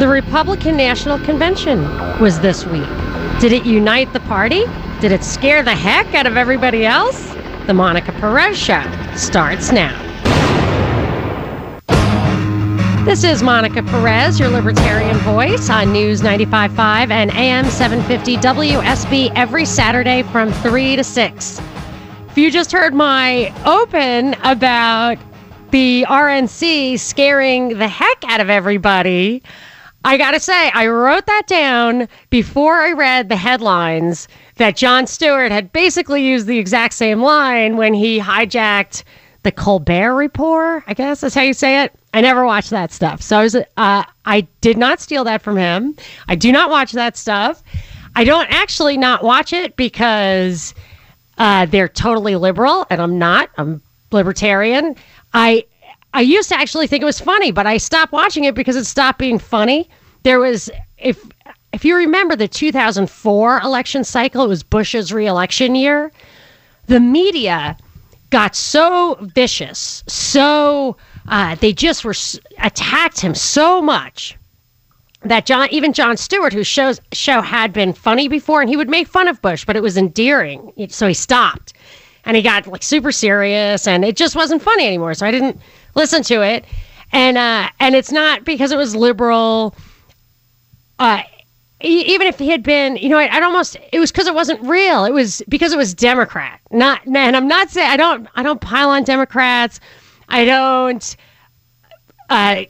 The Republican National Convention was this week. Did it unite the party? Did it scare the heck out of everybody else? The Monica Perez Show starts now. This is Monica Perez, your libertarian voice on News 95.5 and AM 750 WSB every Saturday from 3 to 6. If you just heard my open about the RNC scaring the heck out of everybody, I gotta say, I wrote that down before I read the headlines that Jon Stewart had basically used the exact same line when he hijacked the Colbert Report. I guess that's how you say it. I never watched that stuff, so I was uh, I did not steal that from him. I do not watch that stuff. I don't actually not watch it because uh, they're totally liberal, and I'm not. I'm libertarian. I I used to actually think it was funny, but I stopped watching it because it stopped being funny. There was if if you remember the 2004 election cycle, it was Bush's reelection year. The media got so vicious, so uh, they just were attacked him so much that Jon, even Jon Stewart, whose shows show had been funny before, and he would make fun of Bush, but it was endearing, so he stopped, and he got like super serious, and it just wasn't funny anymore. So I didn't listen to it, and uh, and it's not because it was liberal. Uh, even if he had been, you know, I'd almost it was because it wasn't real. It was because it was Democrat. Not and I'm not saying I don't I don't pile on Democrats. I don't uh,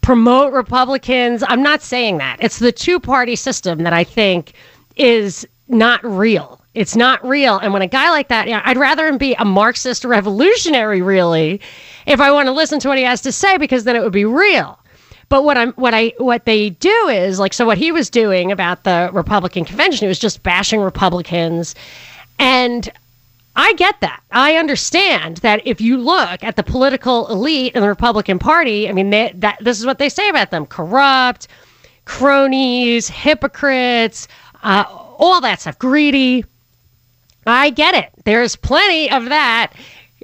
promote Republicans. I'm not saying that. It's the two party system that I think is not real. It's not real. And when a guy like that, I'd rather him be a Marxist revolutionary, really, if I want to listen to what he has to say, because then it would be real. But what I'm what I what they do is like so what he was doing about the Republican convention, he was just bashing Republicans. And I get that. I understand that if you look at the political elite in the Republican Party, I mean they, that this is what they say about them: corrupt, cronies, hypocrites, uh, all that stuff, greedy. I get it. There's plenty of that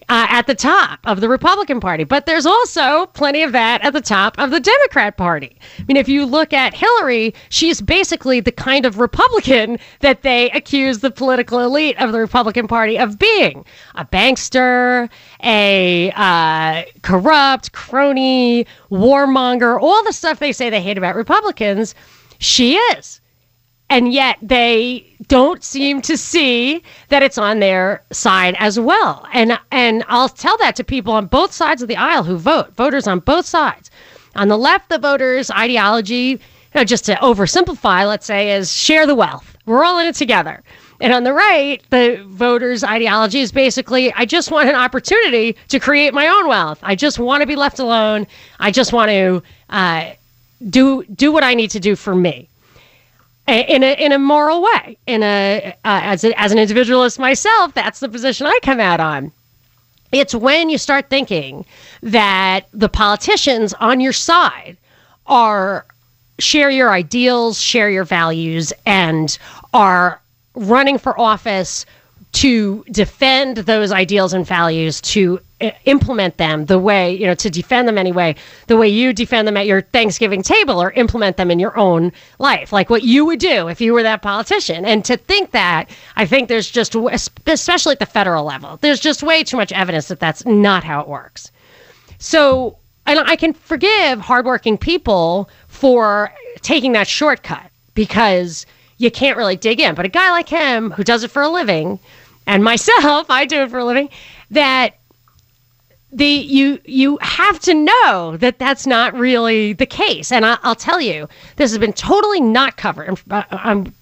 uh, at the top of the Republican Party, but there's also plenty of that at the top of the Democrat Party. I mean, if you look at Hillary, she's basically the kind of Republican that they accuse the political elite of the Republican Party of being a bankster, a uh, corrupt, crony, warmonger, all the stuff they say they hate about Republicans. She is and yet they don't seem to see that it's on their side as well. And and I'll tell that to people on both sides of the aisle who vote, voters on both sides. On the left, the voters' ideology, you know, just to oversimplify, let's say, is share the wealth. We're all in it together. And on the right, the voters' ideology is basically I just want an opportunity to create my own wealth. I just want to be left alone. I just want to uh, do do what I need to do for me in a in a moral way. In a uh, as a, as an individualist myself, that's the position I come out on. It's when you start thinking that the politicians on your side are share your ideals, share your values, and are running for office to defend those ideals and values, to implement them the way, you know, to defend them anyway, the way you defend them at your Thanksgiving table or implement them in your own life, like what you would do if you were that politician. And to think that, I think there's just, especially at the federal level, there's just way too much evidence that that's not how it works. So, and I can forgive hardworking people for taking that shortcut because you can't really dig in. But a guy like him who does it for a living, and myself, I do it for a living, that the you you have to know that that's not really the case. And I, will tell you, this has been totally not covered. I'm, uh, I'm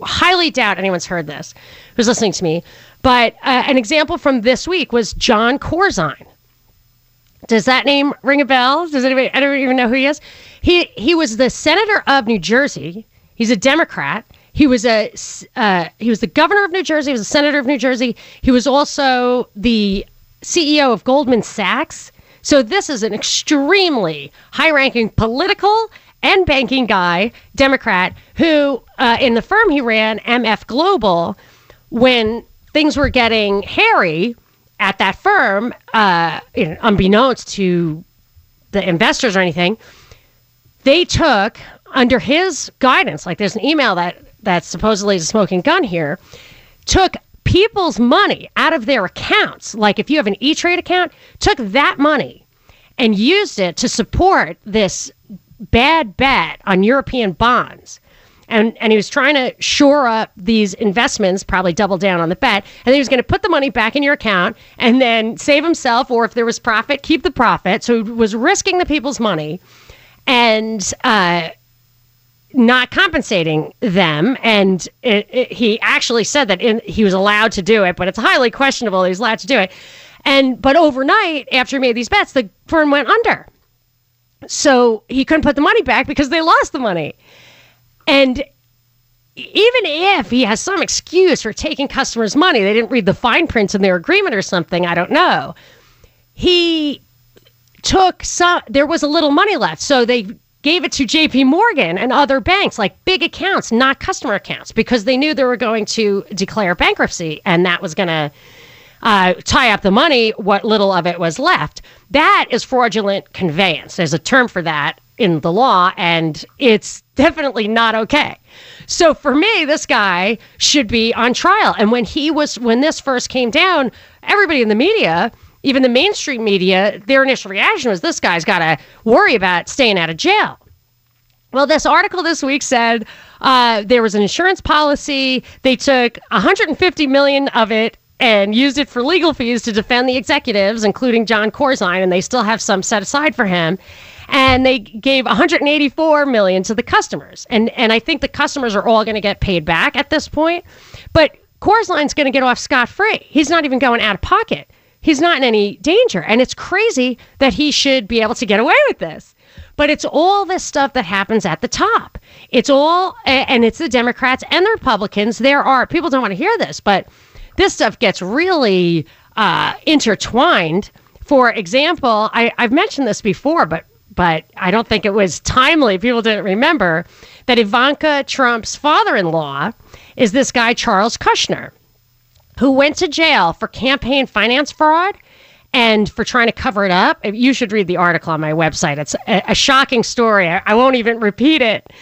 highly doubt anyone's heard this who's listening to me. But uh, an example from this week was Jon Corzine. Does that name ring a bell? Does anybody? I don't even know who he is. He he was the senator of New Jersey. He's a Democrat. He was a uh, he was the governor of New Jersey. He was a senator of New Jersey. He was also the CEO of Goldman Sachs. So this is an extremely high-ranking political and banking guy, Democrat, who uh, in the firm he ran, MF Global, when things were getting hairy at that firm, uh, unbeknownst to the investors or anything, they took under his guidance, like there's an email that that supposedly is a smoking gun here, took people's money out of their accounts. Like if you have an E Trade account, took that money and used it to support this bad bet on European bonds. And, and he was trying to shore up these investments, probably double down on the bet. And he was going to put the money back in your account and then save himself, or if there was profit, keep the profit. So he was risking the people's money and uh, not compensating them. And it, it, he actually said that in, he was allowed to do it, but it's highly questionable he's allowed to do it. And but overnight, after he made these bets, the firm went under. So he couldn't put the money back because they lost the money. And even if he has some excuse for taking customers' money, they didn't read the fine prints in their agreement or something, I don't know. He took some, there was a little money left. So they gave it to JP Morgan and other banks, like big accounts, not customer accounts, because they knew they were going to declare bankruptcy and that was going to uh, tie up the money, what little of it was left. That is fraudulent conveyance. There's a term for that in the law, and it's definitely not okay. So for me, this guy should be on trial. And when he was, when this first came down, everybody in the media, even the mainstream media, their initial reaction was this guy's got to worry about staying out of jail. Well, this article this week said uh, there was an insurance policy. They took 150 million of it and used it for legal fees to defend the executives, including Jon Corzine, and they still have some set aside for him. And they gave 184 million to the customers, and and I think the customers are all going to get paid back at this point. But Corzine's going to get off scot free. He's not even going out of pocket. He's not in any danger, and it's crazy that he should be able to get away with this. But it's all this stuff that happens at the top. It's all, and it's the Democrats and the Republicans. There are people don't want to hear this, but this stuff gets really uh, intertwined. For example, I, I've mentioned this before, but but I don't think it was timely. People didn't remember that Ivanka Trump's father-in-law is this guy Charles Kushner, who went to jail for campaign finance fraud and for trying to cover it up. You should read the article on my website. It's a, a shocking story. I, I, won't even repeat it.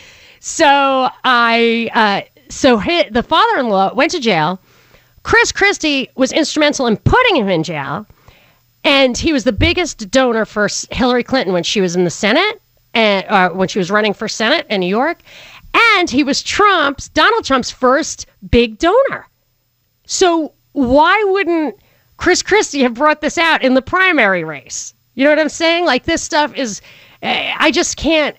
So I, uh, so the father-in-law went to jail Chris Christie was instrumental in putting him in jail, and he was the biggest donor for Hillary Clinton when she was in the Senate and uh, when she was running for Senate in New York, and he was Trump's Donald Trump's first big donor. So why wouldn't Chris Christie have brought this out in the primary race? You know what I'm saying? Like this stuff is, eh, I just can't,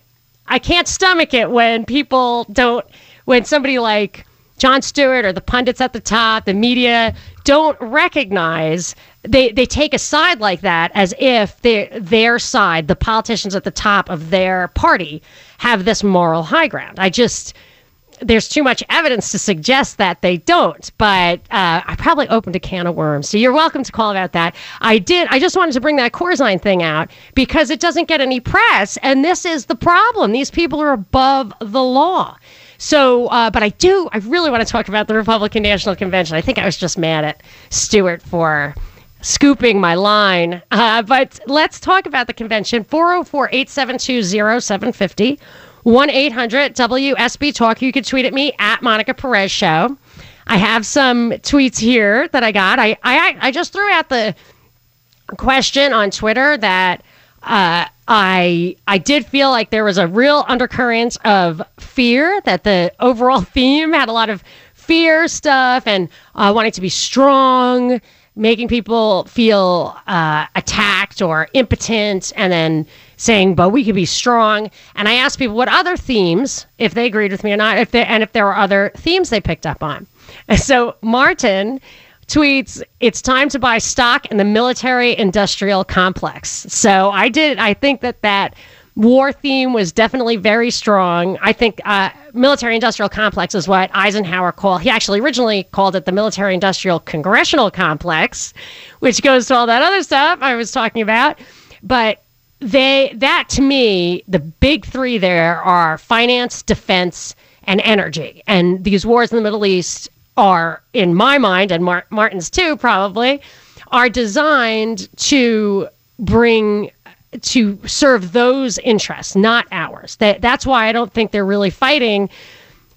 I can't stomach it when people don't, when somebody like Jon Stewart or the pundits at the top, the media don't recognize they they take a side like that as if their side, the politicians at the top of their party, have this moral high ground. I just there's too much evidence to suggest that they don't, but uh, I probably opened a can of worms. So you're welcome to call about that. I did. I just wanted to bring that Corzine thing out because it doesn't get any press, and this is the problem. These people are above the law. So, uh, but I do, I really want to talk about the Republican National Convention. I think I was just mad at Stewart for scooping my line. Uh, but let's talk about the convention 404 872 0750. 1 800 WSB Talk. You can tweet at me at Monica Perez Show. I have some tweets here that I got. I, I, I just threw out the question on Twitter that uh, I I did feel like there was a real undercurrent of fear that the overall theme had a lot of fear stuff and uh, wanting to be strong, making people feel uh, attacked or impotent, and then saying, "But we can be strong." And I asked people what other themes, if they agreed with me or not, if they, and if there were other themes they picked up on. And so Martin tweets, it's time to buy stock in the military industrial complex. So I did, I think that that war theme was definitely very strong. I think uh, military industrial complex is what Eisenhower called. He actually originally called it the military industrial congressional complex, which goes to all that other stuff I was talking about. But they that to me, the big three there are finance, defense, and energy. And these wars in the Middle East are, in my mind, and Mar- Martin's too, probably, are designed to bring to serve those interests, not ours. That that's why I don't think they're really fighting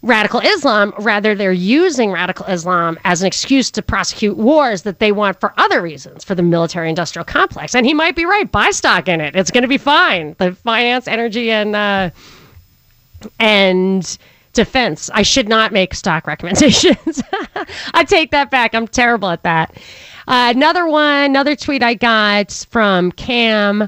radical Islam. Rather, they're using radical Islam as an excuse to prosecute wars that they want for other reasons for the military industrial complex. And he might be right. Buy stock in it. It's going to be fine. The finance, energy, and uh, and defense. I should not make stock recommendations. I take that back. I'm terrible at that. Uh, another one, another tweet I got from Cam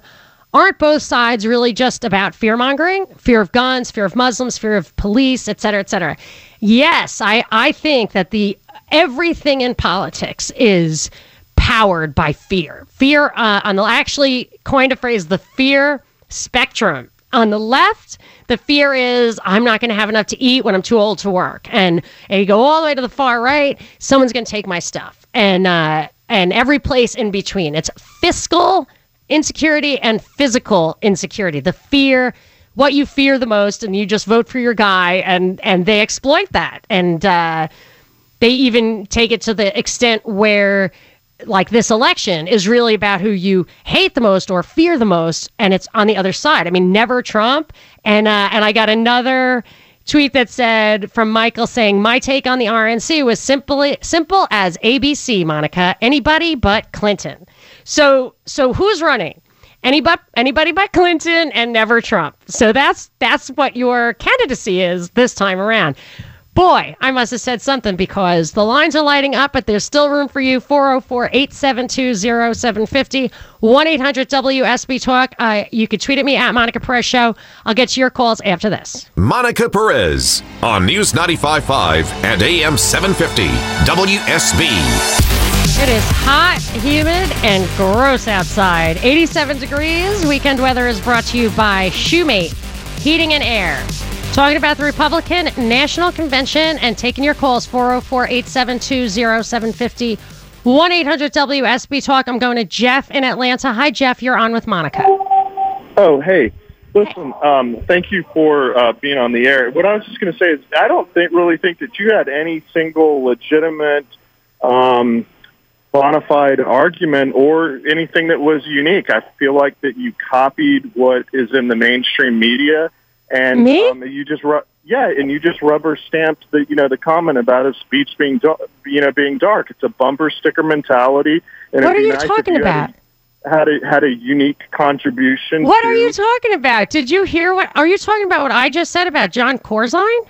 aren't both sides really just about fear mongering, fear of guns, fear of Muslims, fear of police, et cetera, et cetera? Yes, I, I think that the everything in politics is powered by fear. Fear uh, on the actually coined a phrase, the fear spectrum. On the left, the fear is I'm not going to have enough to eat when I'm too old to work, and, and you go all the way to the far right, someone's going to take my stuff, and uh, and every place in between. It's fiscal insecurity and physical insecurity. The fear, what you fear the most, and you just vote for your guy, and and they exploit that, and uh, they even take it to the extent where. Like this election is really about who you hate the most or fear the most, and it's on the other side. I mean, never Trump. And uh, and I got another tweet that said from Michael saying, "My take on the RNC was simply simple as ABC, Monica. Anybody but Clinton." So so who's running? Anybody anybody but Clinton and never Trump. So that's that's what your candidacy is this time around. Boy, I must have said something because the lines are lighting up, but there's still room for you. 404 872 0750 1 800 WSB Talk. Uh, you can tweet at me at Monica Perez Show. I'll get to your calls after this. Monica Perez on News 95.5 and AM 750 WSB. It is hot, humid, and gross outside. 87 degrees. Weekend weather is brought to you by Shumate Heating and Air. Talking about the Republican National Convention and taking your calls 404 872 0750 1 800 WSB Talk. I'm going to Jeff in Atlanta. Hi, Jeff. You're on with Monica. Oh, hey. Listen, um, thank you for uh, being on the air. What I was just going to say is, I don't think really think that you had any single legitimate um, bona fide argument or anything that was unique. I feel like that you copied what is in the mainstream media, and Me? Um, you just ru- yeah, and you just rubber stamped the you know the comment about his speech being da- you know being dark. It's a bumper sticker mentality. And What are you nice talking had a- about? Had a had a unique contribution. What to, are you talking about? Did you hear what? Are you talking about what I just said about Jon Corzine?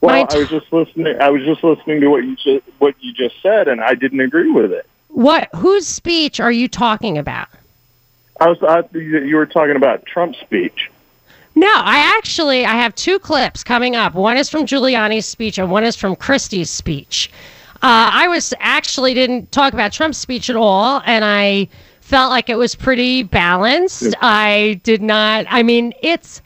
Well, my I was just listening. I was just listening to what you just what you just said, and I didn't agree with it. What? Whose speech are you talking about? I was I, you were talking about Trump's speech. No, I actually I have two clips coming up. One is from Giuliani's speech, and one is from Christie's speech. Uh, I was actually didn't talk about Trump's speech at all, and I felt like it was pretty balanced. I did not. I mean, it's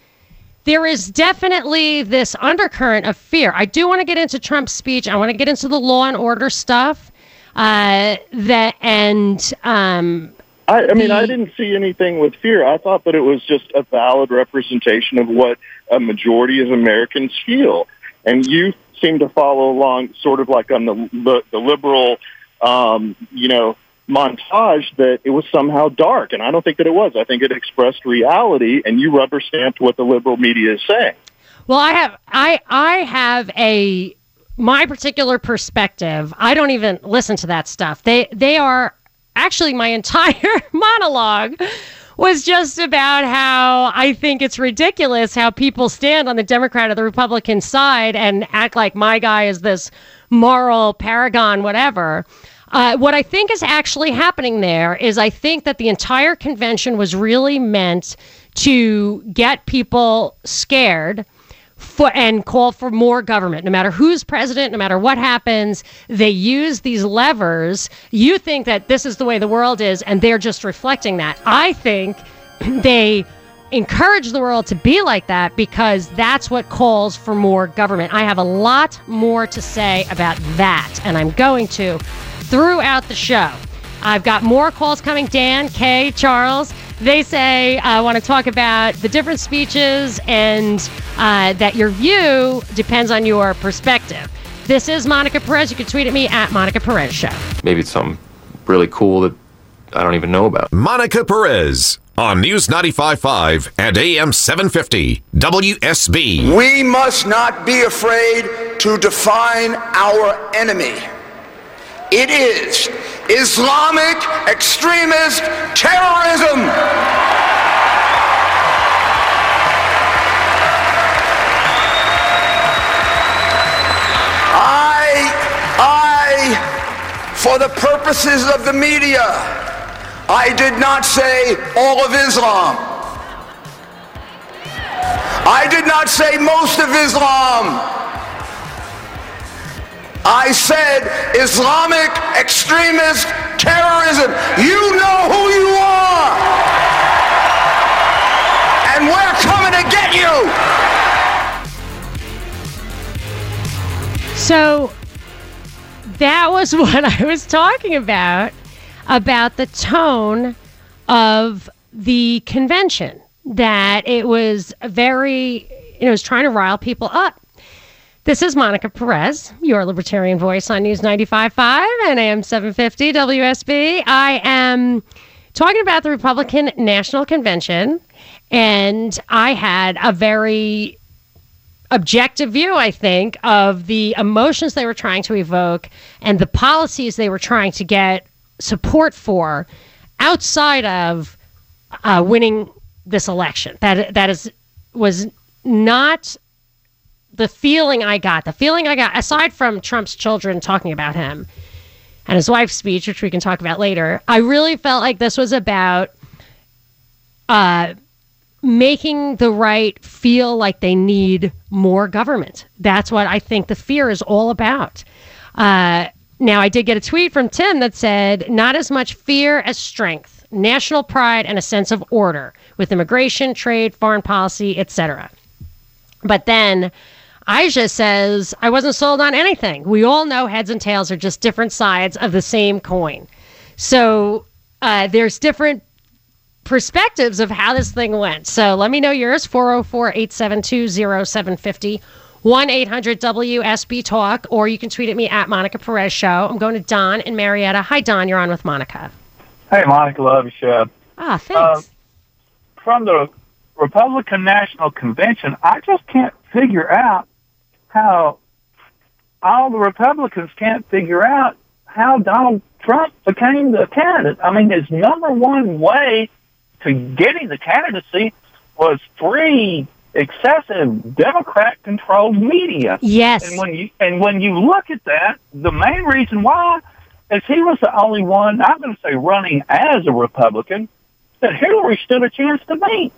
there is definitely this undercurrent of fear. I do want to get into Trump's speech. I want to get into the law and order stuff. Uh, that and um, I, I mean, I didn't see anything with fear. I thought that it was just a valid representation of what a majority of Americans feel. And you seem to follow along sort of like on the, the, the liberal, um, you know, montage that it was somehow dark. And I don't think that it was. I think it expressed reality, and you rubber stamped what the liberal media is saying. Well, I have I I have a my particular perspective. I don't even listen to that stuff. They they are actually my entire monologue was just about how I think it's ridiculous how people stand on the Democrat or the Republican side and act like my guy is this moral paragon, whatever. Uh, what I think is actually happening there is I think that the entire convention was really meant to get people scared for, and call for more government. No matter who's president, no matter what happens, they use these levers. You think that this is the way the world is, and they're just reflecting that. I think they encourage the world to be like that because that's what calls for more government. I have a lot more to say about that, and I'm going to throughout the show. I've got more calls coming. Dan, Kay, Charles. They say I uh, want to talk about the different speeches and uh, that your view depends on your perspective. This is Monica Perez. You can tweet at me at Monica Perez Show. Maybe it's something really cool that I don't even know about. Monica Perez on News 95.5 and AM 750 WSB. We must not be afraid to define our enemy. It is Islamic extremist terrorism. I, I, for the purposes of the media, I did not say all of Islam. I did not say most of Islam. I said Islamic extremist terrorism. You know who you are. And we're coming to get you. So that was what I was talking about about the tone of the convention that it was very you know, it was trying to rile people up. This is Monica Perez, your libertarian voice on News 95.5 and AM 750 WSB. I am talking about the Republican National Convention, and I had a very objective view, I think, of the emotions they were trying to evoke and the policies they were trying to get support for outside of uh, winning this election. That that is was not the feeling I got, the feeling I got, aside from Trump's children talking about him and his wife's speech, which we can talk about later, I really felt like this was about uh, making the right feel like they need more government. That's what I think the fear is all about. Uh, now, I did get a tweet from Tim that said, not as much fear as strength, national pride, and a sense of order with immigration, trade, foreign policy, etc. But then Aisha says, I wasn't sold on anything. We all know heads and tails are just different sides of the same coin. So uh, there's different perspectives of how this thing went. So let me know yours 404 872 0750. 1 800 WSB Talk, or you can tweet at me at Monica Perez Show. I'm going to Don and Marietta. Hi, Don. You're on with Monica. Hey, Monica. Love your show. Ah, thanks. Uh, from the Republican National Convention, I just can't figure out how all the Republicans can't figure out how Donald Trump became the candidate. I mean, his number one way to getting the candidacy was free, excessive Democrat-controlled media. Yes. And when you and when you look at that, the main reason why is he was the only one. I'm going to say running as a Republican that Hillary stood a chance to beat.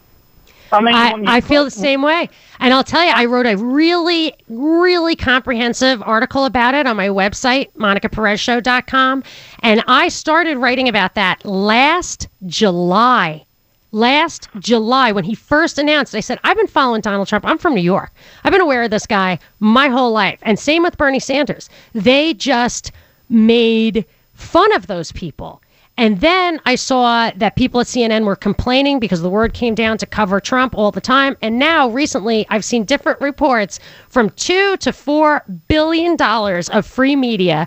I I, feel the same way. And I'll tell you, I wrote a really, really comprehensive article about it on my website, monicaperezshow.com. And I started writing about that last July. Last July, when he first announced, I said, I've been following Donald Trump. I'm from New York. I've been aware of this guy my whole life. And same with Bernie Sanders. They just made fun of those people. And then I saw that people at CNN were complaining because the word came down to cover Trump all the time. And now, recently, I've seen different reports from two to four billion dollars of free media,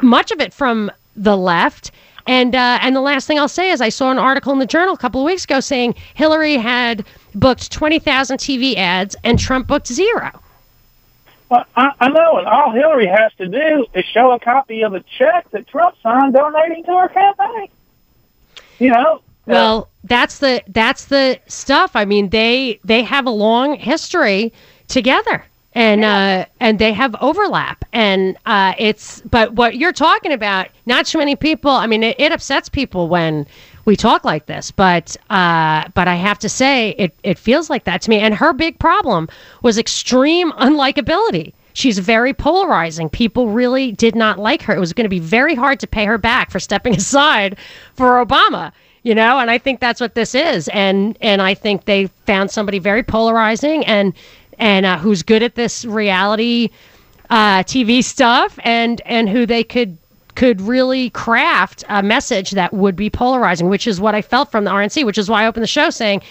much of it from the left. And uh, and the last thing I'll say is I saw an article in the Journal a couple of weeks ago saying Hillary had booked twenty thousand TV ads and Trump booked zero. Well, I, I know, and all Hillary has to do is show a copy of a check that Trump signed donating to her campaign. You know. Well, uh, that's the that's the stuff. I mean, they they have a long history together, and yeah. uh, and they have overlap, and uh, it's. But what you're talking about, not too many people. I mean, it, it upsets people when we talk like this. But uh, but I have to say, it it feels like that to me. And her big problem was extreme unlikability. She's very polarizing. People really did not like her. It was going to be very hard to pay her back for stepping aside for Obama you know and i think that's what this is and and i think they found somebody very polarizing and and uh, who's good at this reality uh, tv stuff and and who they could could really craft a message that would be polarizing which is what i felt from the rnc which is why i opened the show saying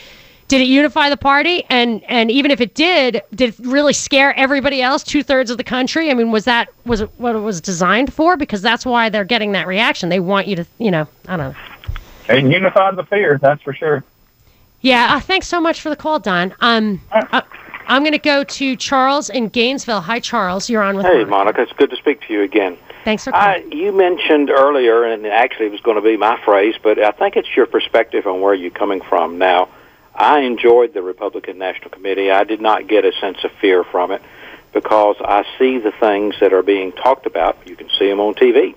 did it unify the party and and even if it did did it really scare everybody else two-thirds of the country i mean was that was it what it was designed for because that's why they're getting that reaction they want you to you know i don't know and unified the fear, that's for sure. Yeah, uh, thanks so much for the call, Don. Um, uh, I'm going to go to Charles in Gainesville. Hi, Charles. You're on with Hey, Monica. Monica. It's good to speak to you again. Thanks for I, calling. you mentioned earlier, and actually it was going to be my phrase, but I think it's your perspective on where you're coming from. Now, I enjoyed the Republican National Committee. I did not get a sense of fear from it because I see the things that are being talked about. You can see them on TV.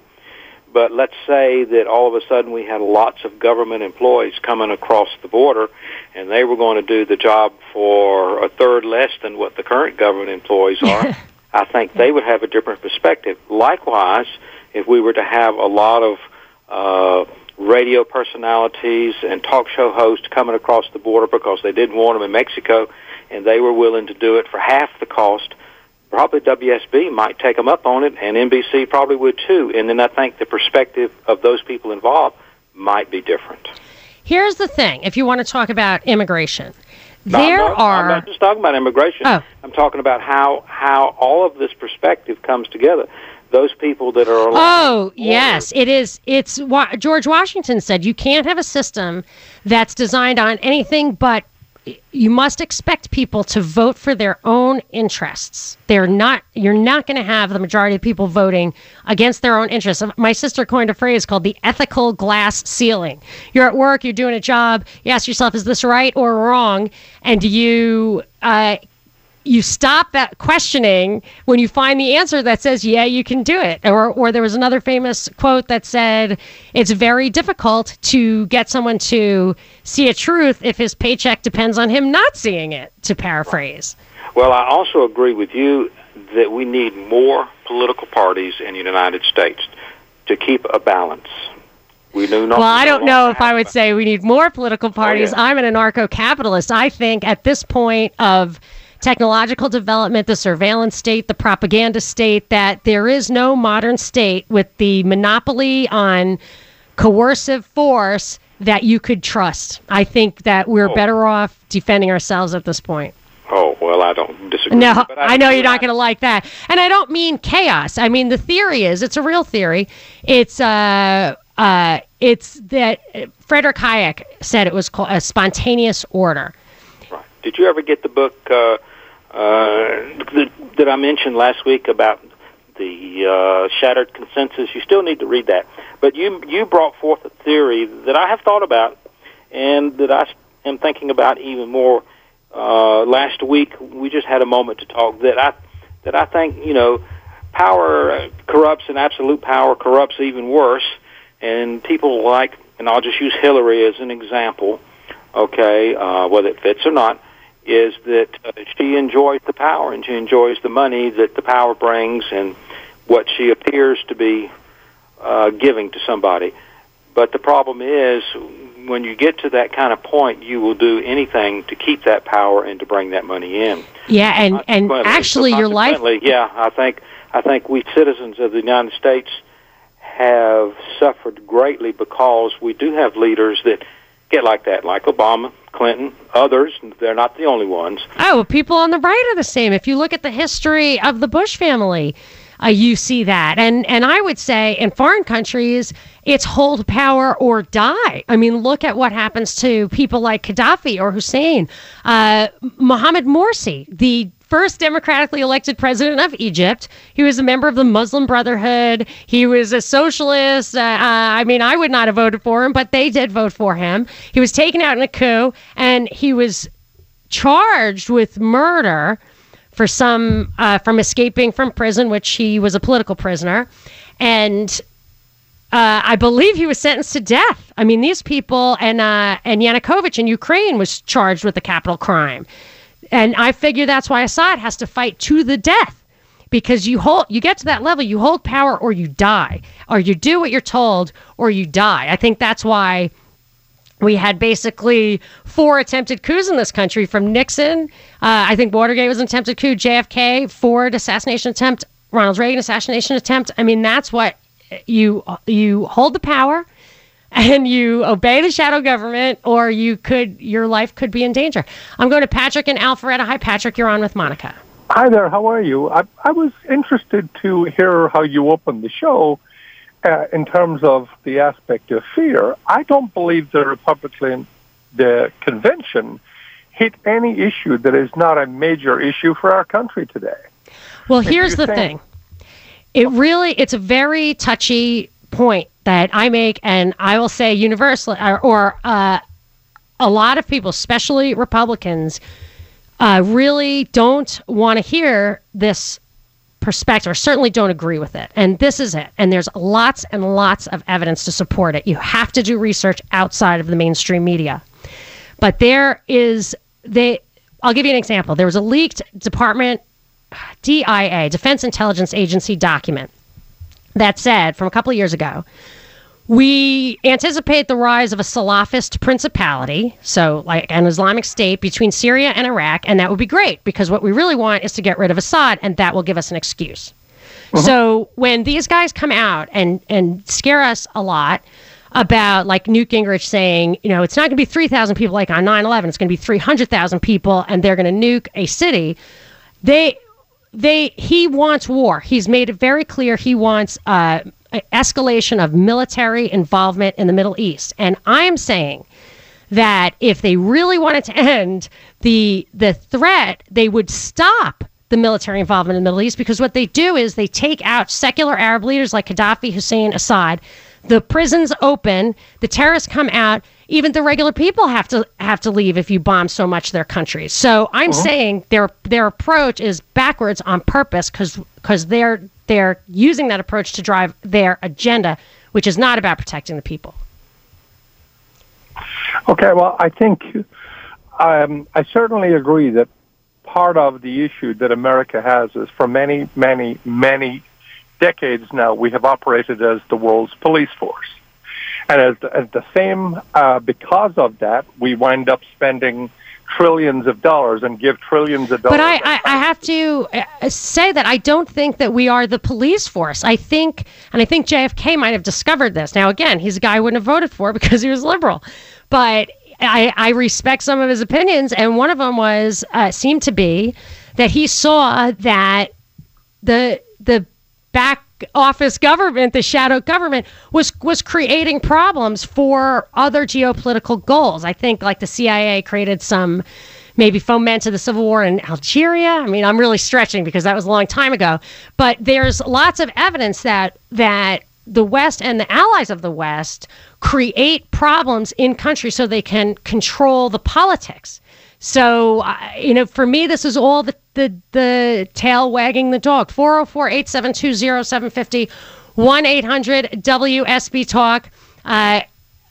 But let's say that all of a sudden we had lots of government employees coming across the border and they were going to do the job for a third less than what the current government employees are. I think they would have a different perspective. Likewise, if we were to have a lot of uh, radio personalities and talk show hosts coming across the border because they didn't want them in Mexico and they were willing to do it for half the cost, probably WSB might take them up on it, and NBC probably would too. And then I think the perspective of those people involved might be different. Here's the thing if you want to talk about immigration, No, there I'm not, are. I'm not just talking about immigration. Oh. I'm talking about how how all of this perspective comes together. Those people that are Oh, yes, it is. It's George Washington said you can't have a system that's designed on anything but you must expect people to vote for their own interests. They're not you're not going to have the majority of people voting against their own interests. My sister coined a phrase called the ethical glass ceiling. You're at work, you're doing a job, you ask yourself is this right or wrong and you uh, you stop that questioning when you find the answer that says yeah you can do it or or there was another famous quote that said it's very difficult to get someone to see a truth if his paycheck depends on him not seeing it to paraphrase Well, I also agree with you that we need more political parties in the United States to keep a balance. We do not. well i don't know if i would say we need more political oh, parties yeah. i'm an anarcho-capitalist i think at this point of technological development the surveillance state the propaganda state that there is no modern state with the monopoly on coercive force that you could trust i think that we're Oh. better off defending ourselves at this point Oh well, I don't disagree. no, but I, know you're not going to like that, and I don't mean chaos. I mean the theory is it's a real theory. It's uh uh it's that Frederick Hayek said it was called a spontaneous order. Right. Did you ever get the book uh, uh, that, I mentioned last week about the uh, shattered consensus? You still need to read that. But you you brought forth a theory that I have thought about, and that I am thinking about even more. Uh, last week we just had a moment to talk that I that I think you know power corrupts and absolute power corrupts even worse. And people like, and I'll just use Hillary as an example, okay, uh, whether it fits or not, is that uh, she enjoys the power and she enjoys the money that the power brings and what she appears to be uh, giving to somebody. But the problem is, when you get to that kind of point, you will do anything to keep that power and to bring that money in. Yeah, and and actually so your life. Yeah, I think I think we citizens of the United States have suffered greatly because we do have leaders that get like that, like Obama, Clinton, others. They're not the only ones. Oh, people on the right are the same. If you look at the history of the Bush family, uh, you see that. And and I would say in foreign countries, it's hold power or die. I mean, look at what happens to people like Gaddafi or Hussein, uh, Mohammed Morsi, the first democratically elected president of Egypt. He was a member of the Muslim Brotherhood. He was a socialist. Uh, uh, I mean, I would not have voted for him, but they did vote for him. He was taken out in a coup, and he was charged with murder for some uh, from escaping from prison, which he was a political prisoner, and uh, I believe he was sentenced to death. I mean, these people and uh, and Yanukovych in Ukraine was charged with a capital crime, and I figure that's why Assad has to fight to the death because you hold you get to that level, you hold power or you die, or you do what you're told or you die. I think that's why we had basically four attempted coups in this country from Nixon. Uh, I think Watergate was an attempted coup, JFK, Ford assassination attempt, Ronald Reagan assassination attempt. I mean, that's what you you hold the power and you obey the shadow government or you could your life could be in danger. I'm going to Patrick and Alpharetta. Hi Patrick, you're on with Monica. Hi there, how are you? I, I was interested to hear how you opened the show uh, in terms of the aspect of fear. I don't believe the Republican the convention hit any issue that is not a major issue for our country today. Well, here's the thing it really it's a very touchy point that I make, and I will say universally, or, or uh, a lot of people, especially Republicans, uh, really don't want to hear this perspective, or certainly don't agree with it. And this is it. And there's lots and lots of evidence to support it. You have to do research outside of the mainstream media. But there is they. I'll give you an example. There was a leaked Department DIA, Defense Intelligence Agency document that said from a couple of years ago, we anticipate the rise of a Salafist principality, so like an Islamic state between Syria and Iraq, and that would be great because what we really want is to get rid of Assad, and that will give us an excuse. Uh-huh. So when these guys come out and and scare us a lot about like Newt Gingrich saying, you know, it's not going to be 3,000 people like on 9/11, it's going to be 300,000 people and they're going to nuke a city. They they he wants war. He's made it very clear he wants uh, escalation of military involvement in the Middle East. And I'm saying that if they really wanted to end the the threat, they would stop the military involvement in the Middle East because what they do is they take out secular Arab leaders like Gaddafi, Hussein, Assad. The prisons open, the terrorists come out, even the regular people have to have to leave if you bomb so much their countries. So I'm uh-huh. saying their their approach is backwards on purpose because because they're they're using that approach to drive their agenda, which is not about protecting the people. Okay, well, I think um, I certainly agree that part of the issue that America has is for many, many, many decades now we have operated as the world's police force. And as the, same, uh, because of that, we wind up spending trillions of dollars and give trillions of dollars. But I, I, I, have to uh, say that I don't think that we are the police force. I think, and I think JFK might have discovered this. Now, again, he's a guy I wouldn't have voted for because he was liberal. But I, I respect some of his opinions, and one of them was uh, seemed to be that he saw that the the back office government, the shadow government, was was creating problems for other geopolitical goals. I think like the CIA created some maybe fomented the civil war in Algeria. I mean, I'm really stretching because that was a long time ago. But there's lots of evidence that that the West and the allies of the West create problems in countries so they can control the politics. So, you know, for me, this is all the, the, the tail wagging the dog. 404 872 0750 1 800 WSB Talk. Uh,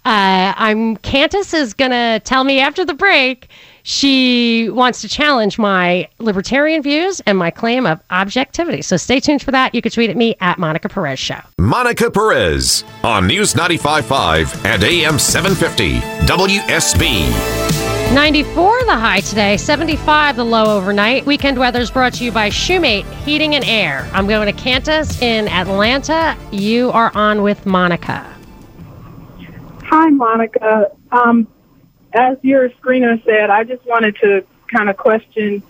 uh, I'm Candace is going to tell me after the break she wants to challenge my libertarian views and my claim of objectivity. So stay tuned for that. You can tweet at me at Monica Perez Show. Monica Perez on News 95.5 and AM 750 WSB. 94 the high today, 75 the low overnight. Weekend weather is brought to you by Shumate Heating and Air. I'm going to Candace in Atlanta. You are on with Monica. Hi, Monica. Um, as your screener said, I just wanted to kind of question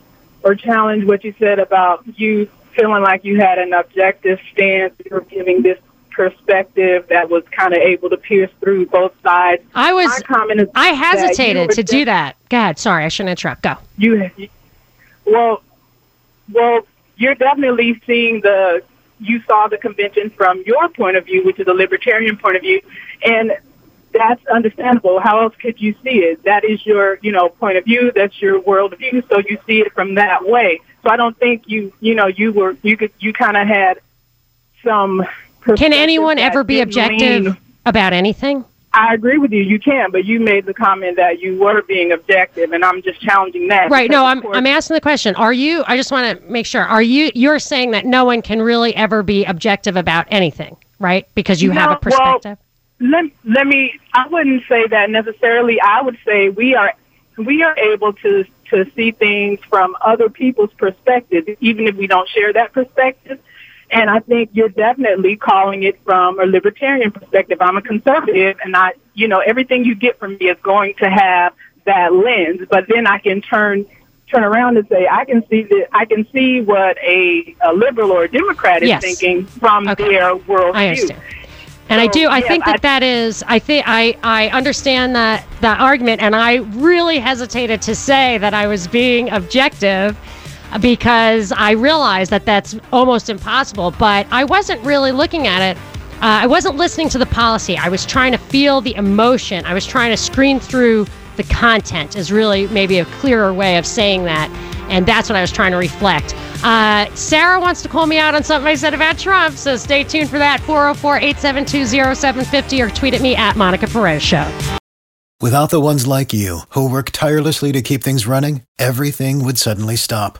or challenge what you said about you feeling like you had an objective stance. You're giving this perspective that was kind of able to pierce through both sides. I was. I hesitated to do that. Go ahead. Sorry, I shouldn't interrupt. Go. You. Well, well, you're definitely seeing the. You saw the convention from your point of view, which is a libertarian point of view, and that's understandable. How else could you see it? That is your, you know, point of view. That's your world view. So you see it from that way. So I don't think you, you know, you were, you could, you kind of had some Can anyone ever be objective about anything? I agree with you. You can, but you made the comment that you were being objective, and I'm just challenging that. Right. No, I'm I'm asking the question. Are you? I just want to make sure. Are you? You're saying that no one can really ever be objective about anything, right? Because you no, have a perspective. Well, let let me. I wouldn't say that necessarily. I would say we are we are able to to see things from other people's perspective, even if we don't share that perspective. And I think you're definitely calling it from a libertarian perspective. I'm a conservative and I, you know, everything you get from me is going to have that lens, but then I can turn, turn around and say, I can see that, I can see what a, a liberal or a Democrat is Yes. thinking from Okay. their worldview. I understand. And I do. I yeah, think that I- that is. I think I I understand that that argument, and I really hesitated to say that I was being objective because I realized that that's almost impossible. But I wasn't really looking at it. Uh, I wasn't listening to the policy. I was trying to feel the emotion. I was trying to screen through the content. Is really maybe a clearer way of saying that, and that's what I was trying to reflect. Uh, Sarah wants to call me out on something I said about Trump, so stay tuned for that. 404 872 0750 or tweet at me at Monica Perez Show. Without the ones like you, who work tirelessly to keep things running, everything would suddenly stop.